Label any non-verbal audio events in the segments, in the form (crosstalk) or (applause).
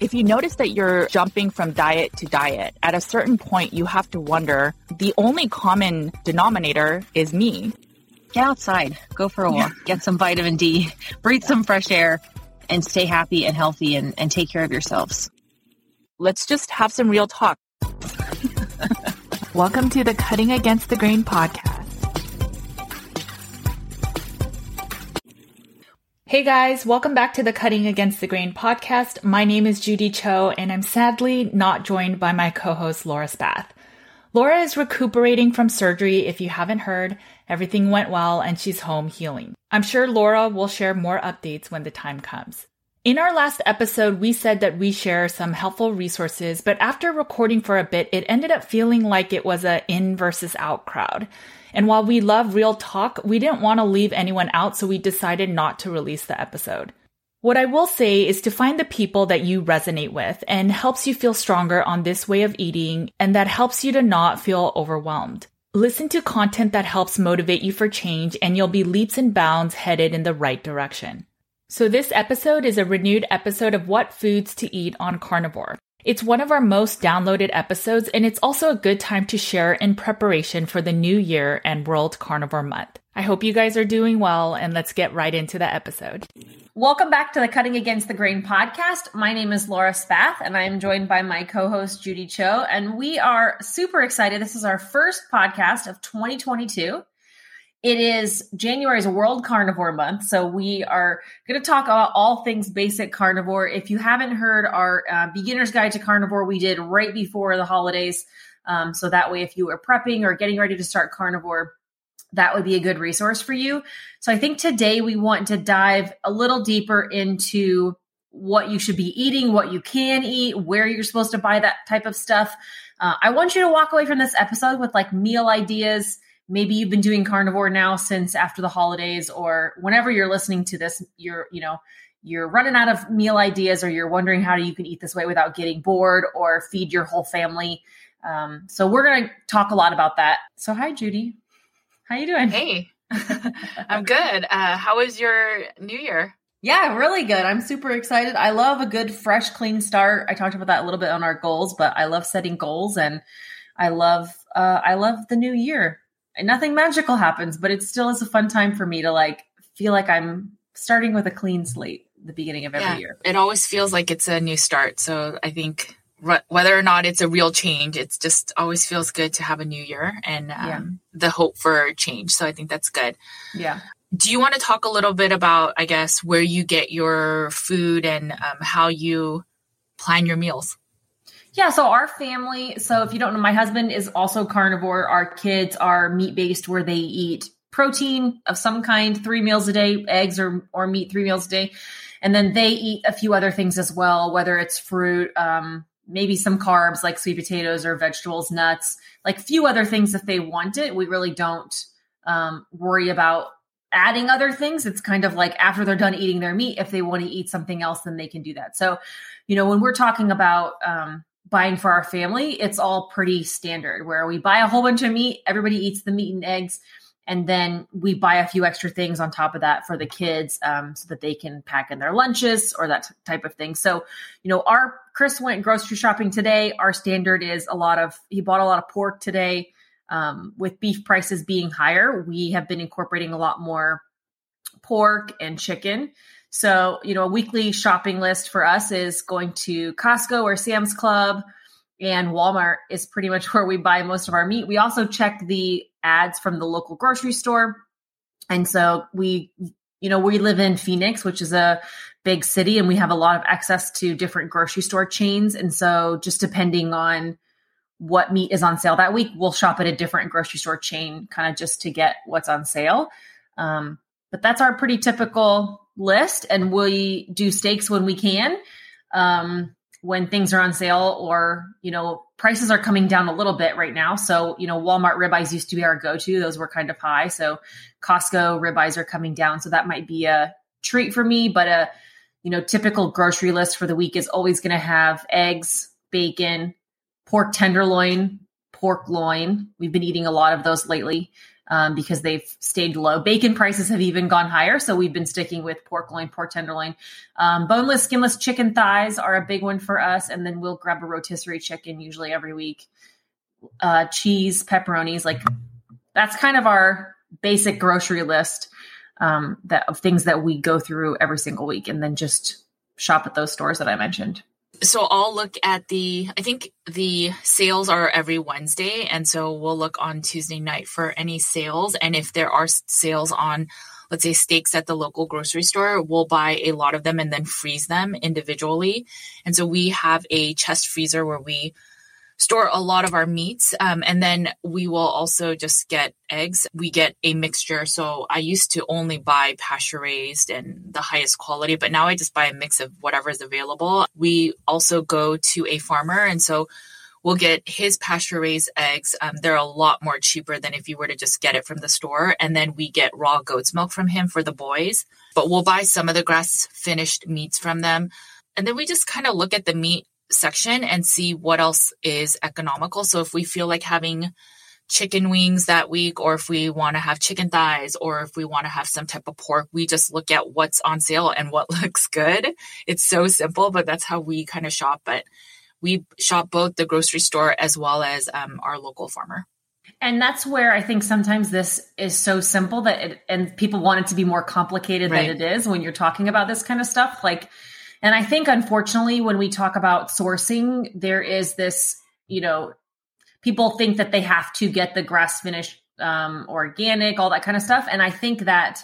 If you notice that you're jumping from diet to diet, at a certain point, you have to wonder the only common denominator is me. Get outside, go for a walk, get some vitamin D, breathe some fresh air, and stay happy and healthy and, and take care of yourselves. Let's just have some real talk. (laughs) Welcome to the Cutting Against the Grain podcast. Hey guys, welcome back to the Cutting Against the Grain podcast. My name is Judy Cho, and I'm sadly not joined by my co host Laura Spath. Laura is recuperating from surgery. If you haven't heard, everything went well and she's home healing. I'm sure Laura will share more updates when the time comes. In our last episode, we said that we share some helpful resources, but after recording for a bit, it ended up feeling like it was a in versus out crowd. And while we love real talk, we didn't want to leave anyone out, so we decided not to release the episode. What I will say is to find the people that you resonate with and helps you feel stronger on this way of eating and that helps you to not feel overwhelmed. Listen to content that helps motivate you for change and you'll be leaps and bounds headed in the right direction. So this episode is a renewed episode of what foods to eat on carnivore. It's one of our most downloaded episodes, and it's also a good time to share in preparation for the new year and World Carnivore Month. I hope you guys are doing well, and let's get right into the episode. Welcome back to the Cutting Against the Grain podcast. My name is Laura Spath, and I am joined by my co host, Judy Cho, and we are super excited. This is our first podcast of 2022. It is January's World Carnivore Month, so we are going to talk about all things basic carnivore. If you haven't heard our uh, beginner's guide to carnivore, we did right before the holidays. Um, so that way, if you are prepping or getting ready to start carnivore, that would be a good resource for you. So I think today we want to dive a little deeper into what you should be eating, what you can eat, where you're supposed to buy that type of stuff. Uh, I want you to walk away from this episode with like meal ideas maybe you've been doing carnivore now since after the holidays or whenever you're listening to this you're you know you're running out of meal ideas or you're wondering how you can eat this way without getting bored or feed your whole family. Um, so we're going to talk a lot about that. So hi judy. How you doing? Hey (laughs) i'm good. Uh, how was your new year? Yeah really good. I'm super excited. I love a good fresh clean start. I talked about that a little bit on our goals but i love setting goals and i love uh, i love the new year nothing magical happens, but it still is a fun time for me to like feel like I'm starting with a clean slate the beginning of every yeah, year. It always feels like it's a new start. So I think whether or not it's a real change, it's just always feels good to have a new year and um, yeah. the hope for change. So I think that's good. Yeah. Do you want to talk a little bit about, I guess, where you get your food and um, how you plan your meals? Yeah, so our family, so if you don't know, my husband is also carnivore. Our kids are meat based where they eat protein of some kind, three meals a day, eggs or, or meat three meals a day. And then they eat a few other things as well, whether it's fruit, um, maybe some carbs like sweet potatoes or vegetables, nuts, like few other things if they want it. We really don't um, worry about adding other things. It's kind of like after they're done eating their meat, if they want to eat something else, then they can do that. So, you know, when we're talking about um, buying for our family, it's all pretty standard where we buy a whole bunch of meat, everybody eats the meat and eggs, and then we buy a few extra things on top of that for the kids um, so that they can pack in their lunches or that type of thing. So, you know, our Chris went grocery shopping today. Our standard is a lot of, he bought a lot of pork today. Um, with beef prices being higher, we have been incorporating a lot more pork and chicken. So, you know, a weekly shopping list for us is going to Costco or Sam's Club, and Walmart is pretty much (laughs) where we buy most of our meat. We also check the ads from the local grocery store. And so we, you know, we live in Phoenix, which is a big city, and we have a lot of access to different grocery store chains. And so just depending on what meat is on sale that week, we'll shop at a different grocery store chain kind of just to get what's on sale. Um, but that's our pretty typical list. And we do steaks when we can. Um, when things are on sale or you know prices are coming down a little bit right now so you know walmart ribeyes used to be our go-to those were kind of high so costco ribeyes are coming down so that might be a treat for me but a you know typical grocery list for the week is always going to have eggs bacon pork tenderloin pork loin we've been eating a lot of those lately um, because they've stayed low. Bacon prices have even gone higher, so we've been sticking with pork loin, pork tenderloin. Um, boneless, skinless chicken thighs are a big one for us, and then we'll grab a rotisserie chicken usually every week. Uh, cheese, pepperonis, like that's kind of our basic grocery list um, that of things that we go through every single week, and then just shop at those stores that I mentioned so I'll look at the, I think the sales are every Wednesday. And so we'll look on Tuesday night for any sales. And if there are sales on, let's say steaks at the local grocery store, we'll buy a lot of them and then freeze them individually. And so we have a chest freezer where we store a lot of our meats. Um, and then we will also just get eggs. We get a mixture. So I used to only buy pasture raised and the highest quality, but now I just buy a mix of whatever is available. We also go to a farmer. And so we'll get his pasture raised eggs. Um, they're a lot more cheaper than if you were to just get it from the store. And then we get raw goat's milk from him for the boys, but we'll buy some of the grass finished meats from them. And then we just kind of look at the meat section and see what else is economical. So if we feel like having chicken wings that week, or if we want to have chicken thighs, or if we want to have some type of pork, we just look at what's on sale and what (laughs) looks good. It's so simple, but that's how we kind of shop. But we shop both the grocery store as well as um, our local farmer. And that's where I think sometimes this is so simple that it, and people want it to be more complicated right. than it is when you're talking about this kind of stuff. Like and I think, unfortunately, when we talk about sourcing, there is this, you know, people think that they have to get the grass finished, um, organic, all that kind of stuff. And I think that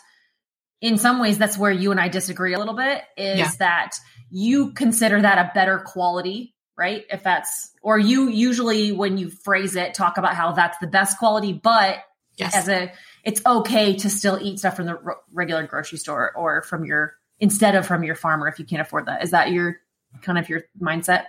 in some ways, that's where you and I disagree a little bit is yeah. that you consider that a better quality, right? If that's, or you usually, when you phrase it, talk about how that's the best quality, but yes. as a, it's okay to still eat stuff from the regular grocery store or from your instead of from your farmer if you can't afford that. Is that your kind of your mindset?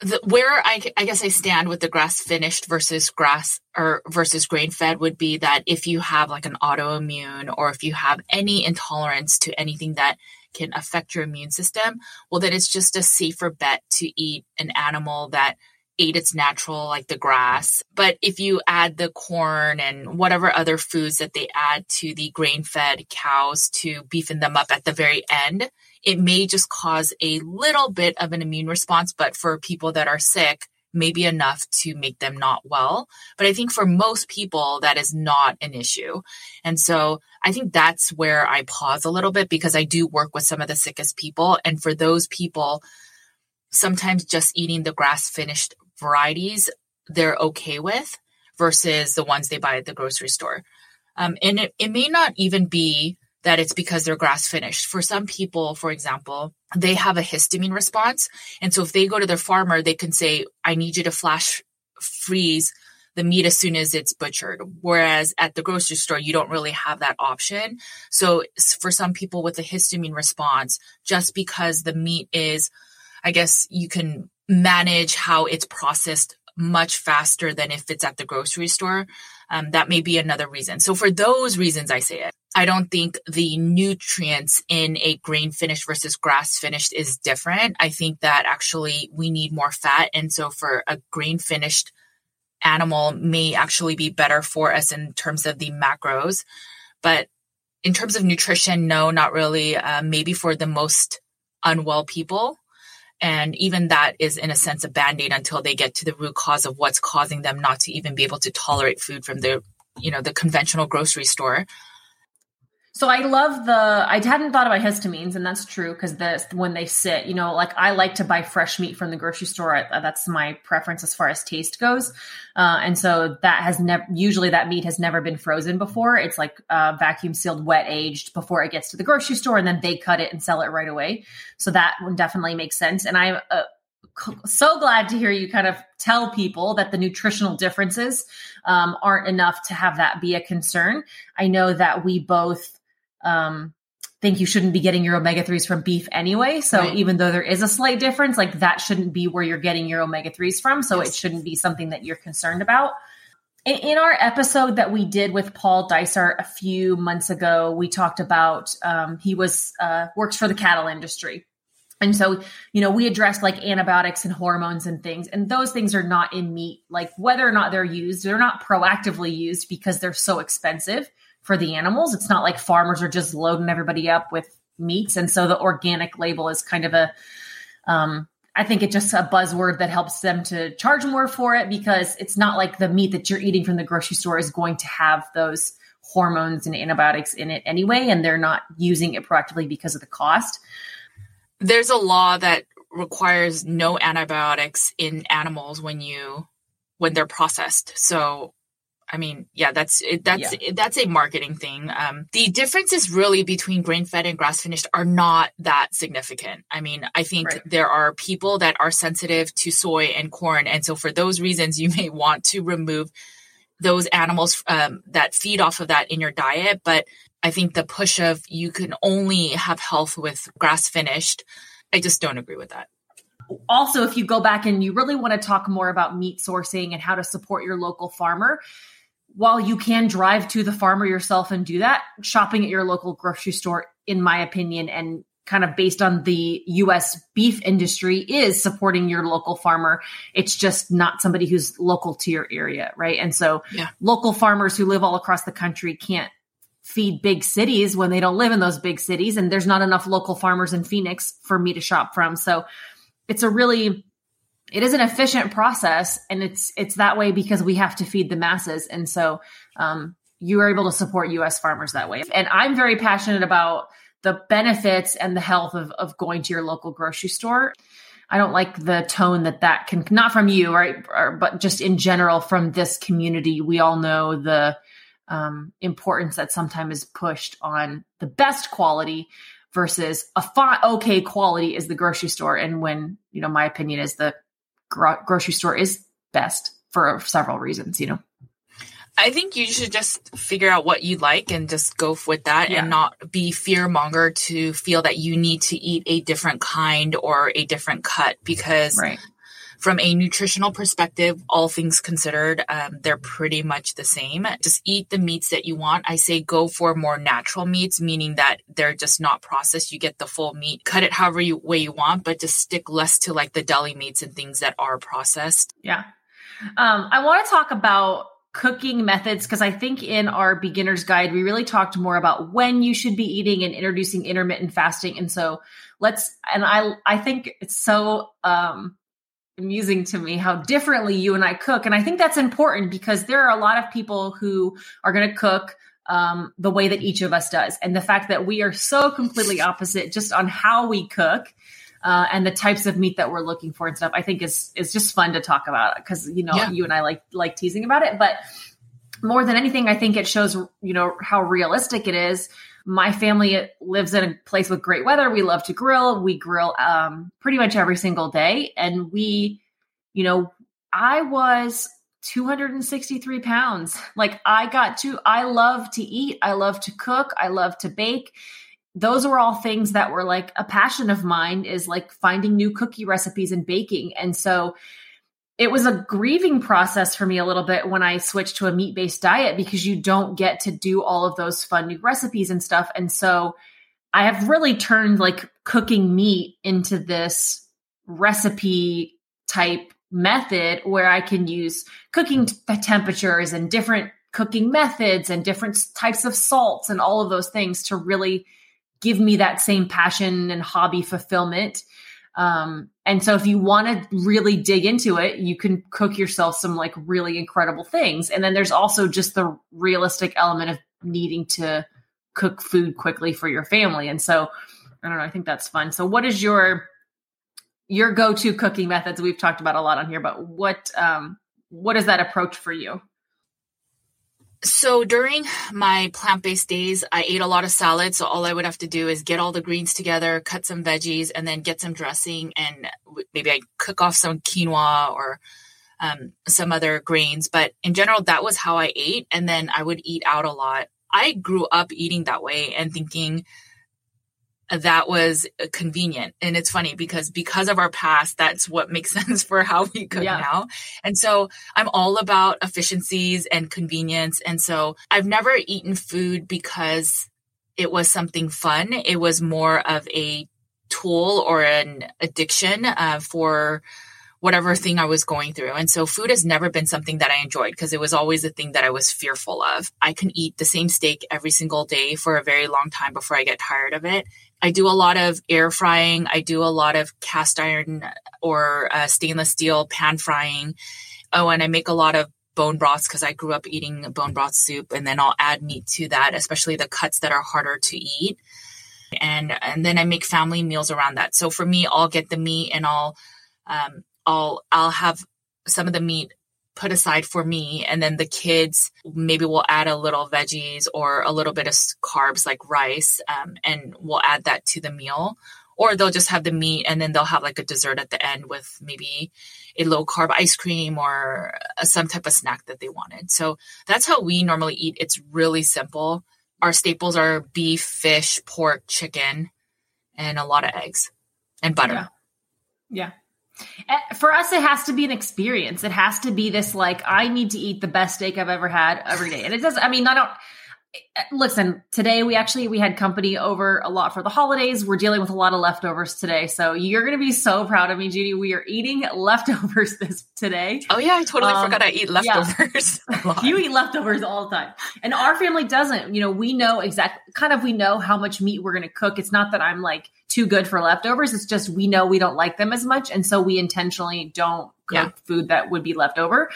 The, where I, I guess I stand with the grass finished versus grass or versus grain fed would be that if you have like an autoimmune or if you have any intolerance to anything that can affect your immune system, well, then it's just a safer bet to eat an animal that ate its natural, like the grass. But if you add the corn and whatever other foods that they add to the grain fed cows to beefen them up at the very end, it may just cause a little bit of an immune response. But for people that are sick, maybe enough to make them not well. But I think for most people, that is not an issue. And so I think that's where I pause a little bit because I do work with some of the sickest people. And for those people, sometimes just eating the grass finished varieties they're okay with versus the ones they buy at the grocery store. Um, and it, it may not even be that it's because they're grass finished. For some people, for example, they have a histamine response. And so if they go to their farmer, they can say, I need you to flash freeze the meat as soon as it's butchered. Whereas at the grocery store, you don't really have that option. So for some people with a histamine response, just because the meat is, I guess you can manage how it's processed much faster than if it's at the grocery store. Um, that may be another reason. So for those reasons, I say it. I don't think the nutrients in a grain finished versus grass finished is different. I think that actually we need more fat. And so for a grain finished animal may actually be better for us in terms of the macros. But in terms of nutrition, no, not really. Uh, maybe for the most unwell people. And even that is, in a sense, a band aid until they get to the root cause of what's causing them not to even be able to tolerate food from the, you know, the conventional grocery store. So I love the. I hadn't thought about histamines, and that's true because the when they sit, you know, like I like to buy fresh meat from the grocery store. That's my preference as far as taste goes, uh, and so that has never. Usually, that meat has never been frozen before. It's like uh, vacuum sealed, wet aged before it gets to the grocery store, and then they cut it and sell it right away. So that one definitely makes sense. And I'm uh, so glad to hear you kind of tell people that the nutritional differences um, aren't enough to have that be a concern. I know that we both um, think you shouldn't be getting your omega 3s from beef anyway. So right. even though there is a slight difference, like that shouldn't be where you're getting your omega 3s from. So yes. it shouldn't be something that you're concerned about. In, in, our episode that we did with Paul Dysart a few months ago, we talked about um, he was uh, works for the cattle industry. And so, you know, we addressed like antibiotics and hormones and things, and those things are not in meat. Like whether or not they're used, they're not proactively used because they're so expensive for the animals. It's not like farmers are just loading everybody up with meats. And so the organic label is kind of a, um, I think it's just a buzzword that helps them to charge more for it because it's not like the meat that you're eating from the grocery store is going to have those hormones and antibiotics in it anyway, and they're not using it proactively because of the cost. There's a law that requires no antibiotics in animals when you when they're processed. So I mean, yeah, that's that's yeah. that's a marketing thing. Um, the differences really between grain fed and grass finished are not that significant. I mean, I think right. there are people that are sensitive to soy and corn, and so for those reasons, you (laughs) may want to remove those animals um, that feed off of that in your diet. But I think the push of you can only have health with grass finished, I just don't agree with that also if you go back and you really want to talk more about meat sourcing and how to support your local farmer while you can drive to the farmer yourself and do that, shopping at your local grocery store, in my opinion, and kind of based on the US beef industry, is supporting your local farmer. It's just not somebody who's local to your area, right? And so yeah. local farmers who live all across the country can't feed big cities when they don't live in those big cities. And there's not enough local farmers in Phoenix for me to shop from. So it's a really it is an efficient process and it's it's that way because we have to feed the masses. And so um, you are able to support us farmers that way. And i'm very passionate about the benefits and the health of, of going to your local grocery store. I don't like the tone that that can not from you right? Or, but just in general from this community we all know the um, importance that sometimes is pushed on the best quality versus a fine okay quality is the grocery store. And when you know my opinion is the gro- grocery store is best for several reasons, you know. I think you should just figure out what you like and just go with that yeah. and not be fear monger to feel that you need to eat a different kind or a different cut because right from a nutritional perspective, all things considered, um, they're pretty much the same. Just eat the meats that you want. I say go for more natural meats, meaning that they're just not processed. You get the full meat. Cut it however you, way you want, but just stick less to like the deli meats and things that are processed. Yeah. Um, I want to talk about cooking methods because I think in our beginner's guide, we really talked more about when you should be eating and introducing intermittent fasting. And so let's, and I, I think it's so, um, amusing to me how differently you and I cook. And I think that's important because there are a lot of people who are going to cook um, the way that each of us does. And the fact that we are so completely opposite just on how we cook. Uh, and the types of meat that we're looking for and stuff, I think is is just fun to talk about because you know yeah. you and I like like teasing about it. But more than anything, I think it shows you know how realistic it is my family lives in a place with great weather. We love to grill. We grill um, pretty much every single day. And we, you know, I was 263 pounds. (laughs) Like I got to, I love to eat. I love to cook. I love to bake. Those were all things that were like a passion of mine is like finding new cookie recipes and baking. And so it was a grieving process for me a little bit when I switched to a meat based diet because you don't get to do all of those fun new recipes and stuff. And so I have really turned like cooking meat into this recipe type method where I can use cooking t- temperatures and different cooking methods and different types of salts and all of those things to really give me that same passion and hobby fulfillment um, and so if you want to really dig into it, you can cook yourself some like really incredible things. And then there's also just the realistic element of needing to cook food quickly for your family. And so I don't know, I think that's fun. So what is your your go-to cooking methods? We've talked about a lot on here, but what um what is that approach for you? So during my plant based days, I ate a lot of salad. So all I would have to do is get all the greens together, cut some veggies, and then get some dressing. And maybe I cook off some quinoa or um, some other grains. But in general, that was how I ate. And then I would eat out a lot. I grew up eating that way and thinking, that was convenient and it's funny because because of our past that's what makes (laughs) sense for how we cook yeah. now and so i'm all about efficiencies and convenience and so i've never eaten food because it was something fun it was more of a tool or an addiction uh, for whatever thing I was going through. And so food has never been something that I enjoyed because it was always a thing that I was fearful of. I can eat the same steak every single day for a very long time before I get tired of it. I do a lot of air frying. I do a lot of cast iron or uh, stainless steel pan frying. Oh, and I make a lot of bone broths because I grew up eating bone broth soup, and then I'll add meat to that, especially the cuts that are harder to eat. And and then I make family meals around that. So for me, I'll get the meat and I'll um, I'll I'll have some of the meat put aside for me and then the kids maybe we'll add a little veggies or a little bit of carbs like rice um, and we'll add that to the meal. Or they'll just have the meat and then they'll have like a dessert at the end with maybe a low carb ice cream or a, some type of snack that they wanted. So that's how we normally eat. It's really simple. Our staples are beef fish pork chicken and a lot of eggs and butter. Yeah, yeah. Eh, for us, it has to be an experience. It has to be this like I need to eat the best steak I've ever had every day, and it does. I mean, I don't listen today we actually we had company over a lot for the holidays. We're dealing with a lot of leftovers today. So you're going to be so proud of me judy. We are eating (laughs) leftovers this today. Oh yeah i totally um, forgot i eat leftovers. (laughs) Yeah. you eat leftovers all the time. And our family doesn't you know we know exactly kind of we know how much meat we're going to cook. It's not that i'm like too good for leftovers. It's just we know we don't like them as much. And so we intentionally don't cook yeah. food that would be left over.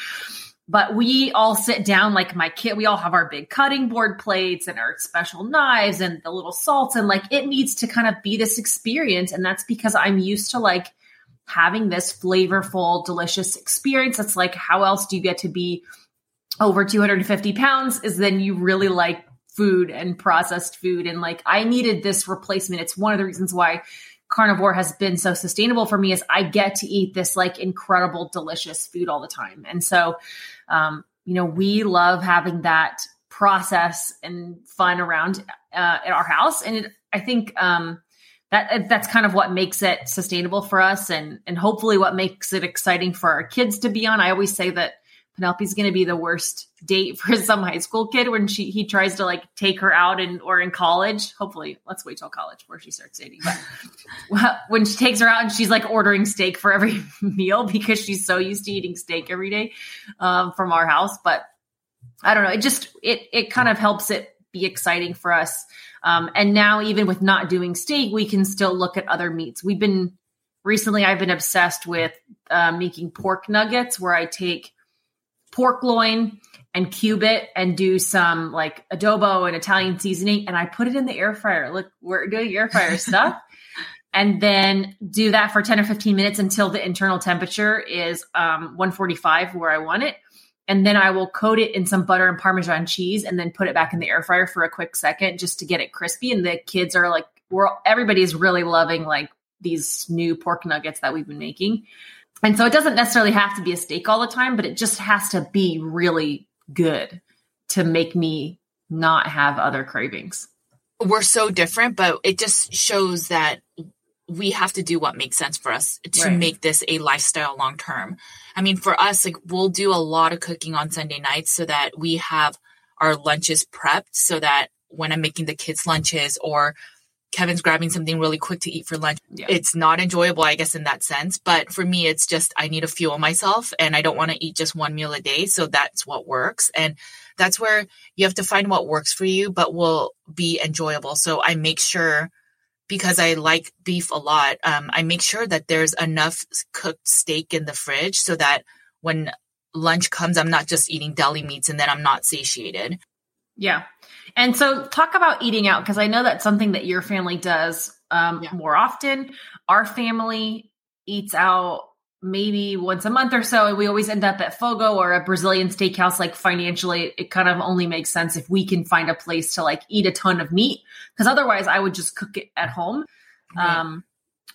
But we all sit down like my kid we all have our big cutting board plates and our special knives and the little salts. And like it needs to kind of be this experience. And that's because i'm used to like having this flavorful delicious experience. It's like how else do you get to be over 250 pounds is then you really like food and processed food and like i needed this replacement it's one of the reasons why carnivore has been so sustainable for me is I get to eat this like incredible, delicious food all the time. And so, um, you know, we love having that process and fun around uh, at our house. And it, I think um, that that's kind of what makes it sustainable for us, and and hopefully what makes it exciting for our kids to be on. I always say that Penelope's going to be the worst date for (laughs) some high school kid when she he tries to like take her out and or in college. Hopefully, let's wait till college before she starts dating. But (laughs) when she takes her out and she's like ordering steak for every (laughs) meal because she's so used to eating steak every day um, from our house. But I don't know. It just it it kind of helps it be exciting for us. Um, and now even with not doing steak, we can still look at other meats. We've been recently. I've been obsessed with uh, making pork nuggets where I take pork loin and cube it and do some like adobo and Italian seasoning. And I put it in the air fryer. Look, we're doing air fryer (laughs) stuff. and then do that for 10 or 15 minutes until the internal temperature is um, 145 where I want it. And then I will coat it in some butter and Parmesan cheese and then put it back in the air fryer for a quick second just to get it crispy. And the kids are like, we're everybody's really loving like these new pork nuggets that we've been making. And so it doesn't necessarily have to be a steak all the time, but it just has to be really good to make me not have other cravings. We're so different, but it just shows that we have to do what makes sense for us to right. make this a lifestyle long term. I mean, for us, like we'll do a lot of cooking on Sunday nights so that we have our lunches prepped so that when I'm making the kids' lunches or Kevin's grabbing something really quick to eat for lunch. Yeah. It's not enjoyable, I guess, in that sense. But for me, it's just I need to fuel myself and I don't want to eat just one meal a day. So that's what works. And that's where you have to find what works for you, but will be enjoyable. So I make sure because I like beef a lot, um, I make sure that there's enough cooked steak in the fridge so that when lunch comes, I'm not just eating deli meats and then I'm not satiated. Yeah. And so talk about eating out because I know that's something that your family does um, yeah. more often. Our family eats out maybe once a month or so and we always end up at fogo or a brazilian steakhouse like financially it kind of only makes sense if we can find a place to like eat a ton of meat because otherwise i would just cook it at home right. um,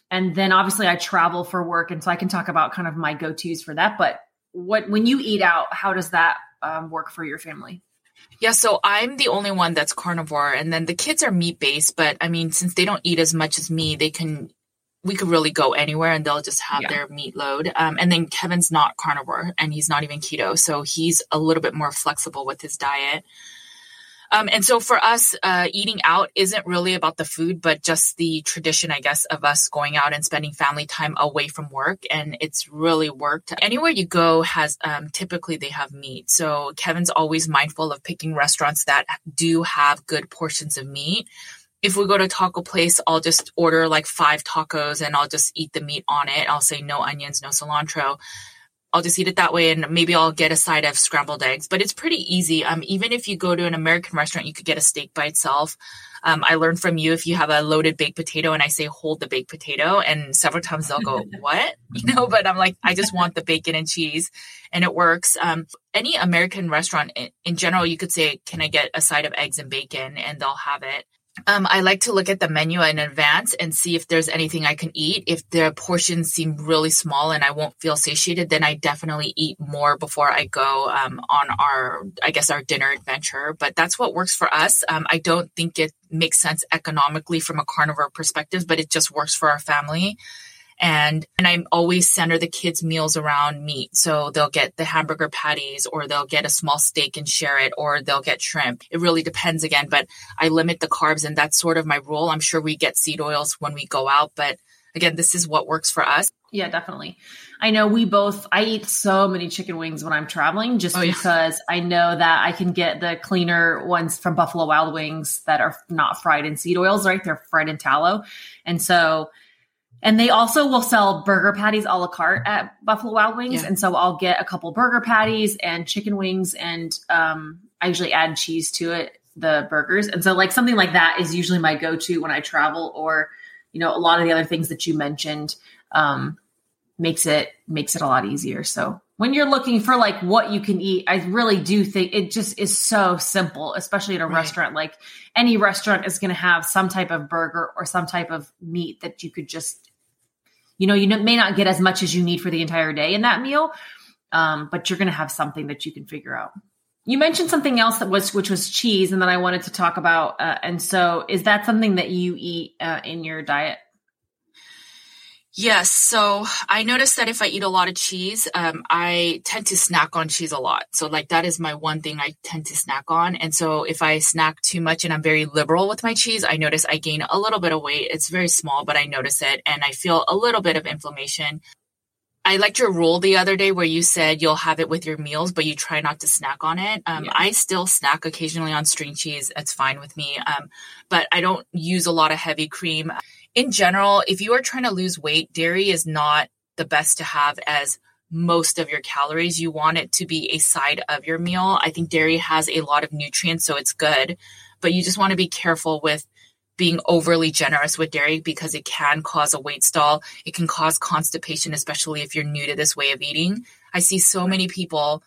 and then obviously i travel for work and so i can talk about kind of my go-to's for that but what when you eat out how does that um, work for your family yeah, so I'm the only one that's carnivore, and then the kids are meat based. But I mean, since they don't eat as much as me, they can we could really go anywhere and they'll just have yeah. their meat load. Um, and then Kevin's not carnivore and he's not even keto, so he's a little bit more flexible with his diet. Um, and so for us, uh, eating out isn't really about the food, but just the tradition, I guess, of us going out and spending family time away from work. And it's really worked. Anywhere you go has, um, typically they have meat. So Kevin's always mindful of picking restaurants that do have good portions of meat. If we go to taco place, I'll just order like five tacos and I'll just eat the meat on it. I'll say no onions, no cilantro I'll just eat it that way and maybe I'll get a side of scrambled eggs. But it's pretty easy. Um, even if you go to an American restaurant, you could get a steak by itself. Um, I learned from you if you have a loaded baked potato and I say hold the baked potato, and several times they'll go, (laughs) What? (laughs) You know, but I'm like, I just want the bacon and cheese, and it works. Um, any American restaurant in, in general, you could say, Can I get a side of eggs and bacon? And they'll have it. Um, I like to look at the menu in advance and see if there's anything I can eat. If the portions seem really small and I won't feel satiated, then I definitely eat more before I go um, on our, I guess, our dinner adventure. But that's what works for us. Um, I don't think it makes sense economically from a carnivore perspective, but it just works for our family and and I always center the kids' meals around meat. So they'll get the hamburger patties, or they'll get a small steak and share it, or they'll get shrimp. It really depends again, but I limit the carbs, and that's sort of my rule. I'm sure we get seed oils when we go out, but again, this is what works for us. Yeah, definitely. I know we both, I eat so many chicken wings when I'm traveling just oh, because yeah. I know that I can get the cleaner ones from Buffalo Wild Wings that are not fried in seed oils, right? They're fried in tallow. And so and they also will sell burger patties a la carte at Buffalo Wild Wings. Yeah. And so I'll get a couple burger patties and chicken wings. And um, I usually add cheese to it, the burgers. And so, like, something like that is usually my go to when I travel, or, you know, a lot of the other things that you mentioned um, makes it makes it a lot easier. So when you're looking for like what you can eat, I really do think it just is so simple, especially at a right. restaurant. Like any restaurant is going to have some type of burger or some type of meat that you could just you know, you may not get as much as you need for the entire day in that meal, um, but you're going to have something that you can figure out. You mentioned something else that was, which was cheese, and then I wanted to talk about. Uh, and so, is that something that you eat uh, in your diet? Yes. So I noticed that if I eat a lot of cheese, um, I tend to snack on cheese a lot. So like that is my one thing I tend to snack on. And so if I snack too much and I'm very liberal with my cheese, I notice I gain a little bit of weight. It's very small, but I notice it and I feel a little bit of inflammation. I liked your rule the other day where you said you'll have it with your meals, but you try not to snack on it. Um, yeah. I still snack occasionally on string cheese. It's fine with me. Um, but I don't use a lot of heavy cream in general, if you are trying to lose weight, dairy is not the best to have as most of your calories. You want it to be a side of your meal. I think dairy has a lot of nutrients, so it's good, but you just want to be careful with being overly generous with dairy because it can cause a weight stall. It can cause constipation, especially if you're new to this way of eating. I see so many people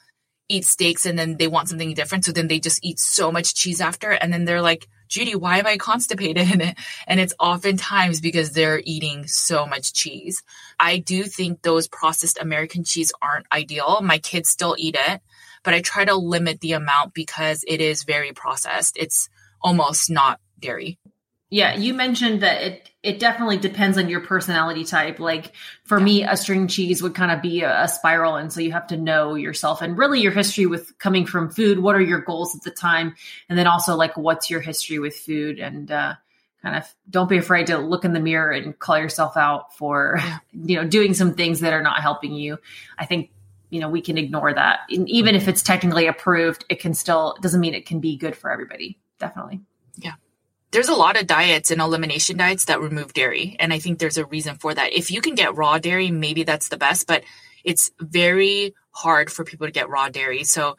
eat steaks and then they want something different. So then they just eat so much cheese after. And then they're like, Judy, why am I constipated? (laughs) and it's oftentimes because they're eating so much cheese. I do think those processed American cheese aren't ideal. My kids still eat it, but I try to limit the amount because it is very processed. It's almost not dairy. Yeah, you mentioned that it it definitely depends on your personality type. Like for yeah. me, a string cheese would kind of be a, a, spiral, and so you have to know yourself and really your history with coming from food. What are your goals at the time, and then also like what's your history with food, and uh, kind of don't be afraid to look in the mirror and call yourself out for yeah. (laughs) you know doing some things that are not helping you. I think you know we can ignore that, and even if it's technically approved, it can still doesn't mean it can be good for everybody. Definitely. Yeah there's a lot of diets and elimination diets that remove dairy. And I think there's a reason for that. If you can get raw dairy, maybe that's the best, but it's very hard for people to get raw dairy. So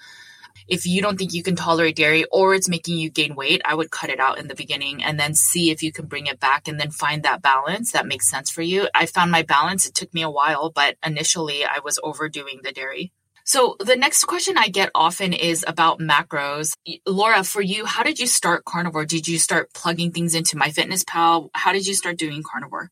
if you don't think you can tolerate dairy or it's making you gain weight, I would cut it out in the beginning and then see if you can bring it back and then find that balance that makes sense for you. I found my balance. It took me a while, but initially I was overdoing the dairy. So the next question I get often is about macros. Laura, for you, how did you start carnivore? Did you start plugging things into MyFitnessPal? How did you start doing carnivore?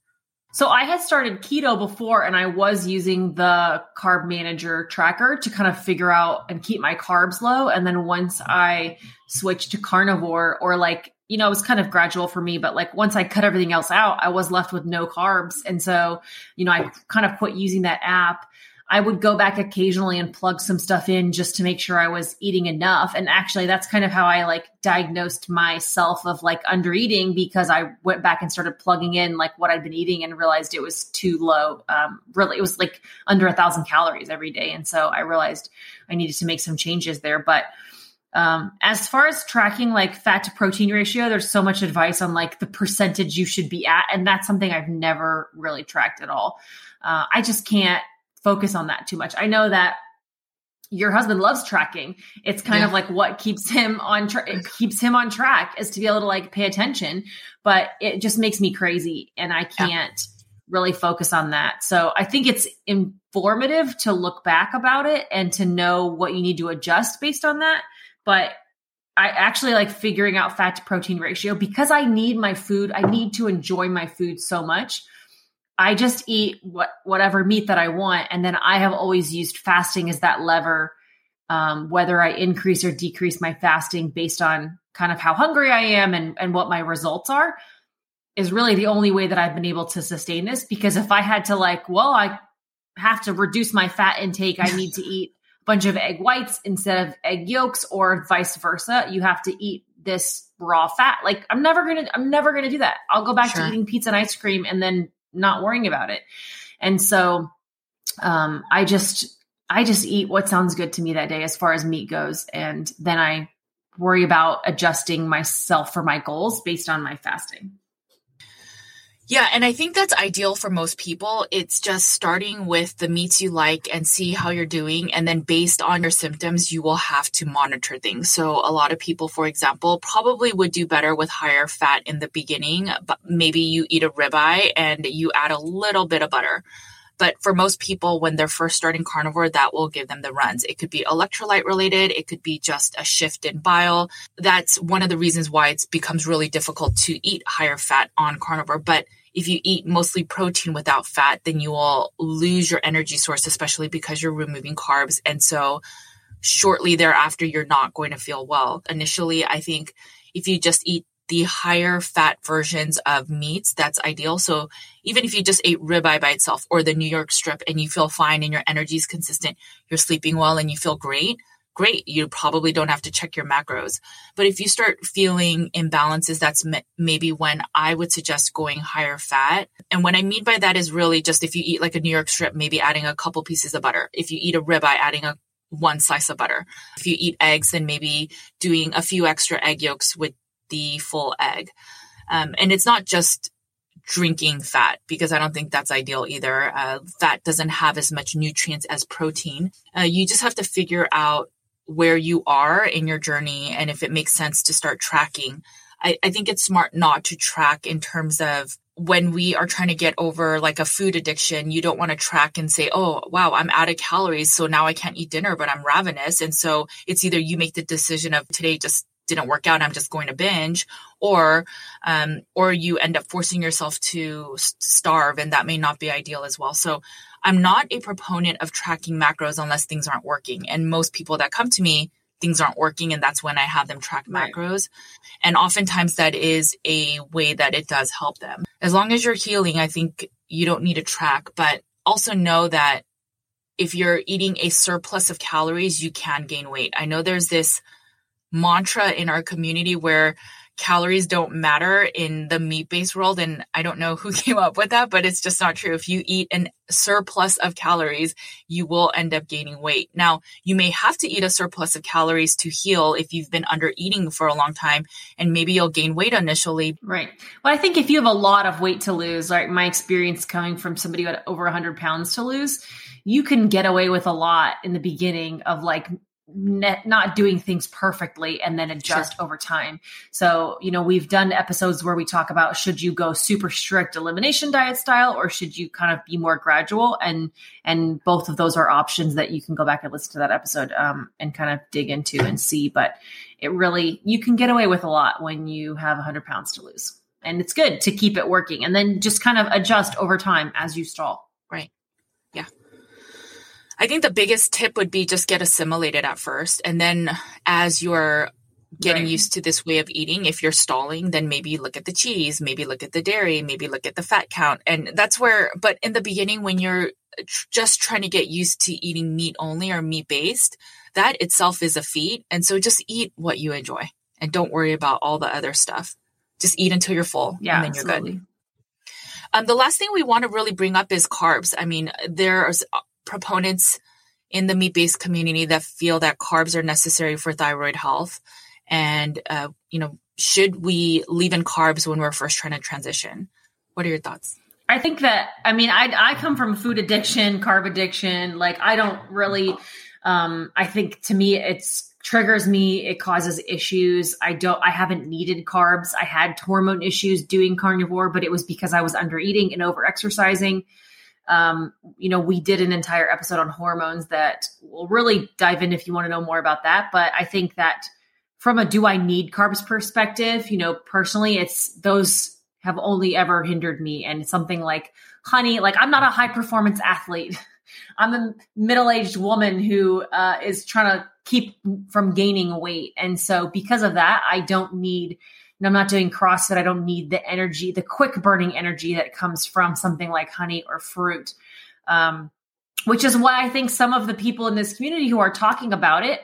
So I had started keto before and I was using the carb manager tracker to kind of figure out and keep my carbs low. And then once I switched to carnivore or like, you know, it was kind of gradual for me, but like once I cut everything else out, I was left with no carbs. And so, you know, I kind of quit using that app I would go back occasionally and plug some stuff in just to make sure I was eating enough. And actually, that's kind of how I like diagnosed myself of like under eating because I went back and started plugging in like what I'd been eating and realized it was too low. Um, really, it was like under a thousand calories every day. And so I realized I needed to make some changes there. But um, as far as tracking like fat to protein ratio, there's so much advice on like the percentage you should be at. And that's something I've never really tracked at all. Uh, I just can't focus on that too much. I know that your husband loves tracking. It's kind yeah. of like what keeps him on track. It keeps him on track is to be able to like pay attention, but it just makes me crazy and I can't yeah. really focus on that. So I think it's informative to look back about it and to know what you need to adjust based on that. But I actually like figuring out fat to protein ratio because I need my food. I need to enjoy my food so much. I just eat what whatever meat that I want, and then I have always used fasting as that lever, um, whether I increase or decrease my fasting based on kind of how hungry I am and and what my results are, is really the only way that I've been able to sustain this. Because if I had to like, well, I have to reduce my fat intake, I need to (laughs) eat a bunch of egg whites instead of egg yolks, or vice versa. You have to eat this raw fat. Like I'm never gonna, I'm never gonna do that. I'll go back sure. to eating pizza and ice cream, and then not worrying about it. And so um, I just I just eat what sounds good to me that day as far as meat goes, and then I worry about adjusting myself for my goals based on my fasting. Yeah, and I think that's ideal for most people. It's just starting with the meats you like and see how you're doing. And then based on your symptoms, you will have to monitor things. So a lot of people, for example, probably would do better with higher fat in the beginning, but maybe you eat a ribeye and you add a little bit of butter. But for most people, when they're first starting carnivore, that will give them the runs. It could be electrolyte related. It could be just a shift in bile. That's one of the reasons why it becomes really difficult to eat higher fat on carnivore. But if you eat mostly protein without fat, then you will lose your energy source, especially because you're removing carbs. And so shortly thereafter, you're not going to feel well. Initially, I think if you just eat the higher fat versions of meats, that's ideal. So even if you just ate ribeye by itself or the New York strip and you feel fine and your energy is consistent, you're sleeping well and you feel great, great. You probably don't have to check your macros. But if you start feeling imbalances, that's m- maybe when I would suggest going higher fat. And what I mean by that is really just if you eat like a New York strip, maybe adding a couple pieces of butter. If you eat a ribeye, adding a one slice of butter. If you eat eggs, then maybe doing a few extra egg yolks with the full egg. Um, and it's not just drinking fat because I don't think that's ideal either. Uh, fat doesn't have as much nutrients as protein. Uh, you just have to figure out where you are in your journey and if it makes sense to start tracking. I, I think it's smart not to track in terms of when we are trying to get over like a food addiction, you don't want to track and say, oh, wow, I'm out of calories. So now I can't eat dinner, but I'm ravenous. And so it's either you make the decision of today just didn't work out. I'm just going to binge or, um, or you end up forcing yourself to starve and that may not be ideal as well. So I'm not a proponent of tracking macros unless things aren't working. And most people that come to me things aren't working and that's when I have them track right. macros. And oftentimes that is a way that it does help them. As long as you're healing, I think you don't need to track, but also know that if you're eating a surplus of calories, you can gain weight. I know there's this mantra in our community where calories don't matter in the meat based world. And I don't know who (laughs) came up with that, but it's just not true. If you eat an surplus of calories, you will end up gaining weight. Now, you may have to eat a surplus of calories to heal if you've been under eating for a long time, and maybe you'll gain weight initially. Right. Well, I think if you have a lot of weight to lose, like my experience coming from somebody who had over 100 pounds to lose, you can get away with a lot in the beginning of like not doing things perfectly and then adjust sure. over time. So, you know, we've done episodes where we talk about should you go super strict elimination diet style or should you kind of be more gradual and and both of those are options that you can go back and listen to that episode um, and kind of dig into and see. But it really you can get away with a lot when you have 100 pounds to lose, and it's good to keep it working and then just kind of adjust over time as you stall. Right. I think the biggest tip would be just get assimilated at first. And then as you're getting right. used to this way of eating, if you're stalling, then maybe look at the cheese, maybe look at the dairy, maybe look at the fat count. And that's where, but in the beginning, when you're just trying to get used to eating meat only or meat based, that itself is a feat. And so just eat what you enjoy and don't worry about all the other stuff. Just eat until you're full. Yeah, and then you're absolutely. good. Um, the last thing we want to really bring up is carbs. I mean, there's proponents in the meat based community that feel that carbs are necessary for thyroid health. And, uh, you know, should we leave in carbs when we're first trying to transition? What are your thoughts? I think that, I mean, I, I come from food addiction, carb addiction. Like, I don't really, um, I think to me, it's, triggers me it causes issues i don't i haven't needed carbs i had hormone issues doing carnivore but it was because i was under eating and over exercising um, you know, we did an entire episode on hormones that will really dive in if you want to know more about that. But I think that from a do I need carbs perspective, you know, personally, it's those have only ever hindered me. And something like honey, like I'm not a high performance athlete. (laughs) I'm a middle aged woman who uh, is trying to keep from gaining weight. And so because of that, I don't need and I'm not doing CrossFit, I don't need the energy, the quick burning energy that comes from something like honey or fruit. Um, which is why I think some of the people in this community who are talking about it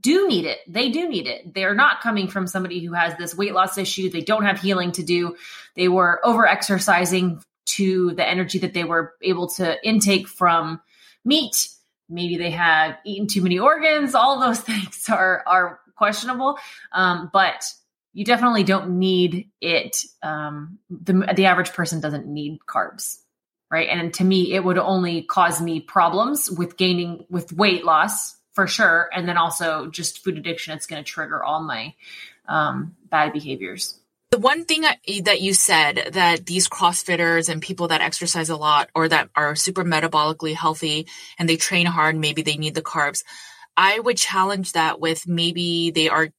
do need it. They do need it. They're not coming from somebody who has this weight loss issue. They don't have healing to do. They were over exercising to the energy that they were able to intake from meat. Maybe they had eaten too many organs. All those (laughs) things are are questionable. Um, but you definitely don't need it. Um, the the average person doesn't need carbs, right? And to me, it would only cause me problems with gaining with weight loss for sure, and then also just food addiction. It's going to trigger all my um, bad behaviors. The one thing that you said that these CrossFitters and people that exercise a lot or that are super metabolically healthy and they train hard, maybe they need the carbs. I would challenge that with maybe they are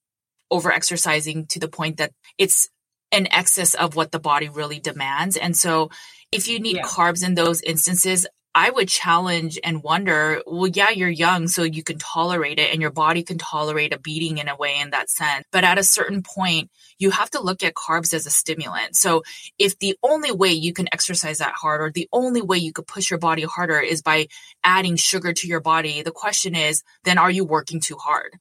over exercising to the point that it's an excess of what the body really demands. And so if you need yeah. carbs in those instances, I would challenge and wonder, well, yeah, you're young, so you can tolerate it and your body can tolerate a beating in a way in that sense. But at a certain point, you have to look at carbs as a stimulant. So if the only way you can exercise that hard or the only way you could push your body harder is by adding sugar to your body, the question is, then are you working too hard?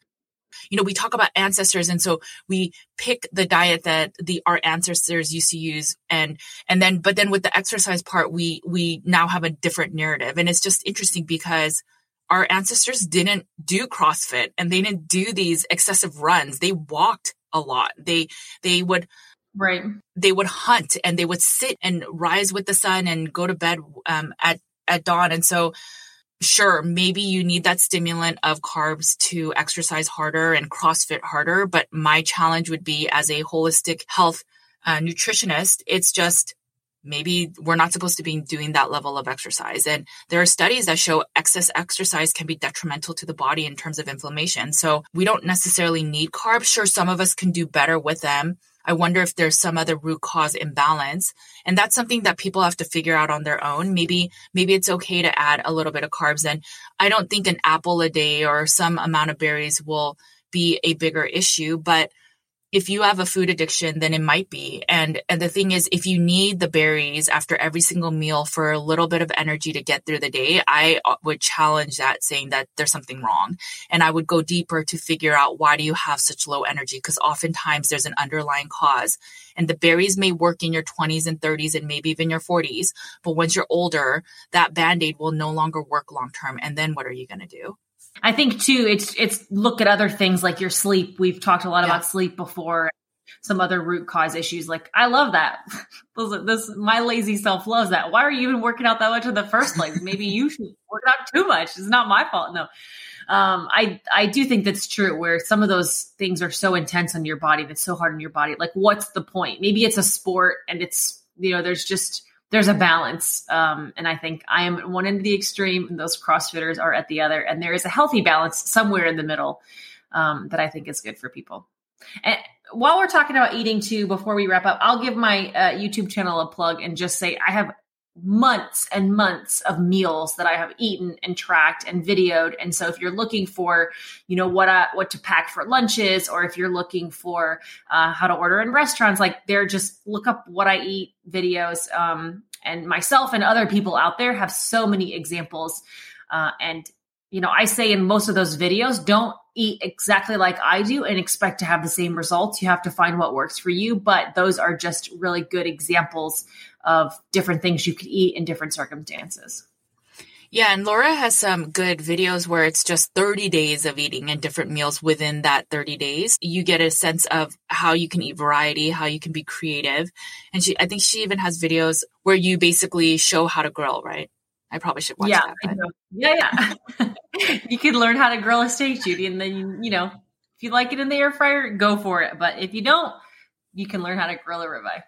You know, we talk about ancestors. And so we pick the diet that the, our ancestors used to use. And, and then, but then with the exercise part, we, we now have a different narrative. And it's just interesting because our ancestors didn't do CrossFit and they didn't do these excessive runs. They walked a lot. They, they would, right. They would hunt and they would sit and rise with the sun and go to bed, um, at, at dawn. And so, sure, maybe you need that stimulant of carbs to exercise harder and CrossFit harder. But my challenge would be as a holistic health uh, nutritionist, it's just maybe we're not supposed to be doing that level of exercise. And there are studies that show excess exercise can be detrimental to the body in terms of inflammation. So we don't necessarily need carbs. Sure, some of us can do better with them. I wonder if there's some other root cause imbalance. And that's something that people have to figure out on their own. Maybe, maybe it's okay to add a little bit of carbs. And I don't think an apple a day or some amount of berries will be a bigger issue. But if you have a food addiction, then it might be. And, and the thing is, if you need the berries after every single meal for a little bit of energy to get through the day, I uh, would challenge that saying that there's something wrong. And I would go deeper to figure out why do you have such low energy? Because oftentimes there's an underlying cause. And the berries may work in your 20s and 30s and maybe even your 40s. But once you're older, that band aid will no longer work long term. And then what are you going to do? I think too, it's it's look at other things like your sleep. We've talked a lot yeah. about sleep before. Some other root cause issues. Like I love that. (laughs) this my lazy self loves that. Why are you even working out that much in the first place? Maybe you (laughs) should work out too much. It's not my fault. No. Um, I I do think that's true. Where some of those things are so intense on your body, that's so hard on your body. Like, what's the point? Maybe it's a sport, and it's you know, there's just there's a balance. Um, and I think I am at one end of the extreme and those CrossFitters are at the other. And there is a healthy balance somewhere in the middle um, that I think is good for people. And while we're talking about eating too, before we wrap up, I'll give my uh, YouTube channel a plug and just say I have months and months of meals that I have eaten and tracked and videoed. And so if you're looking for, you know, what uh, what to pack for lunches, or if you're looking for uh, how to order in restaurants, like they're just look up what I eat videos. Um, and myself and other people out there have so many examples. Uh, and you know, I say in most of those videos, don't eat exactly like I do and expect to have the same results. You have to find what works for you. But those are just really good examples of different things you could eat in different circumstances. Yeah, and Laura has some good videos where it's just 30 days of eating and different meals within that 30 days. You get a sense of how you can eat variety, how you can be creative. And she I think she even has videos where you basically show how to grill, right? I probably should watch yeah, that. Yeah, yeah. (laughs) you could learn how to grill a steak, Judy, and then you, you know, if you like it in the air fryer, go for it. But if you don't, you can learn how to grill a ribeye.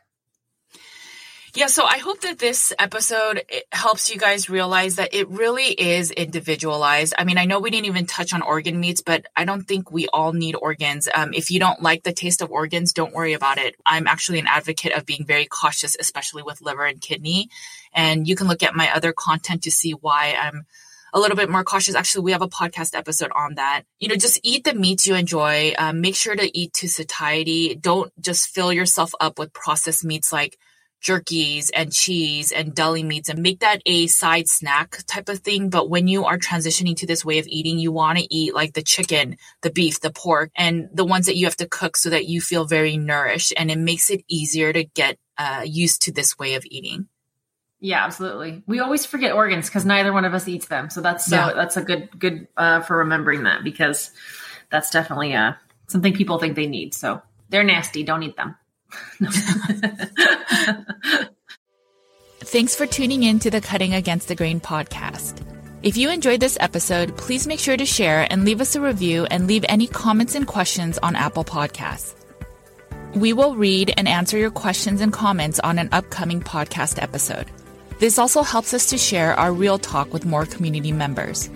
Yeah, so I hope that this episode helps you guys realize that it really is individualized. I mean, I know we didn't even touch on organ meats, but I don't think we all need organs. Um, if you don't like the taste of organs, don't worry about it. I'm actually an advocate of being very cautious, especially with liver and kidney. And you can look at my other content to see why I'm a little bit more cautious. Actually, we have a podcast episode on that. You know, just eat the meats you enjoy. Um, make sure to eat to satiety. Don't just fill yourself up with processed meats like jerkies and cheese and deli meats and make that a side snack type of thing. But when you are transitioning to this way of eating, you want to eat like the chicken, the beef, the pork, and the ones that you have to cook so that you feel very nourished. And it makes it easier to get uh, used to this way of eating. Yeah, absolutely. We always forget organs because neither one of us eats them. So that's so yeah. that's a good good uh, for remembering that because that's definitely uh, something people think they need. So they're nasty. Don't eat them. (laughs) Thanks for tuning in to the Cutting Against the Grain podcast. If you enjoyed this episode, please make sure to share and leave us a review and leave any comments and questions on Apple Podcasts. We will read and answer your questions and comments on an upcoming podcast episode. This also helps us to share our real talk with more community members.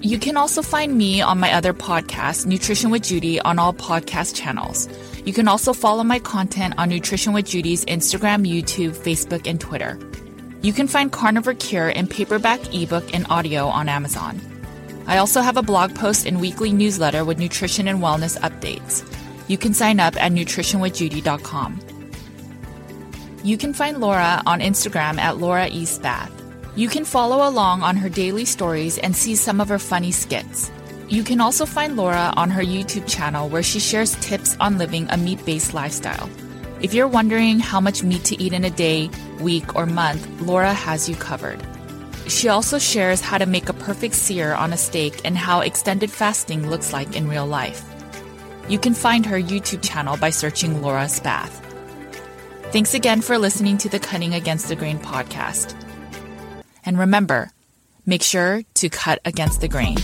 You can also find me on my other podcast, Nutrition with Judy, on all podcast channels. You can also follow my content on Nutrition with Judy's Instagram, YouTube, Facebook, and Twitter. You can find Carnivore Cure in paperback, ebook, and audio on Amazon. I also have a blog post and weekly newsletter with nutrition and wellness updates. You can sign up at nutritionwithjudy.com. You can find Laura on Instagram at Laura Eastbath. You can follow along on her daily stories and see some of her funny skits. You can also find Laura on her YouTube channel where she shares tips on living a meat based lifestyle. If you're wondering how much meat to eat in a day, week, or month, Laura has you covered. She also shares how to make a perfect sear on a steak and how extended fasting looks like in real life. You can find her YouTube channel by searching Laura Spath. Thanks again for listening to the Cutting Against the Grain podcast. And remember, make sure to cut against the grain.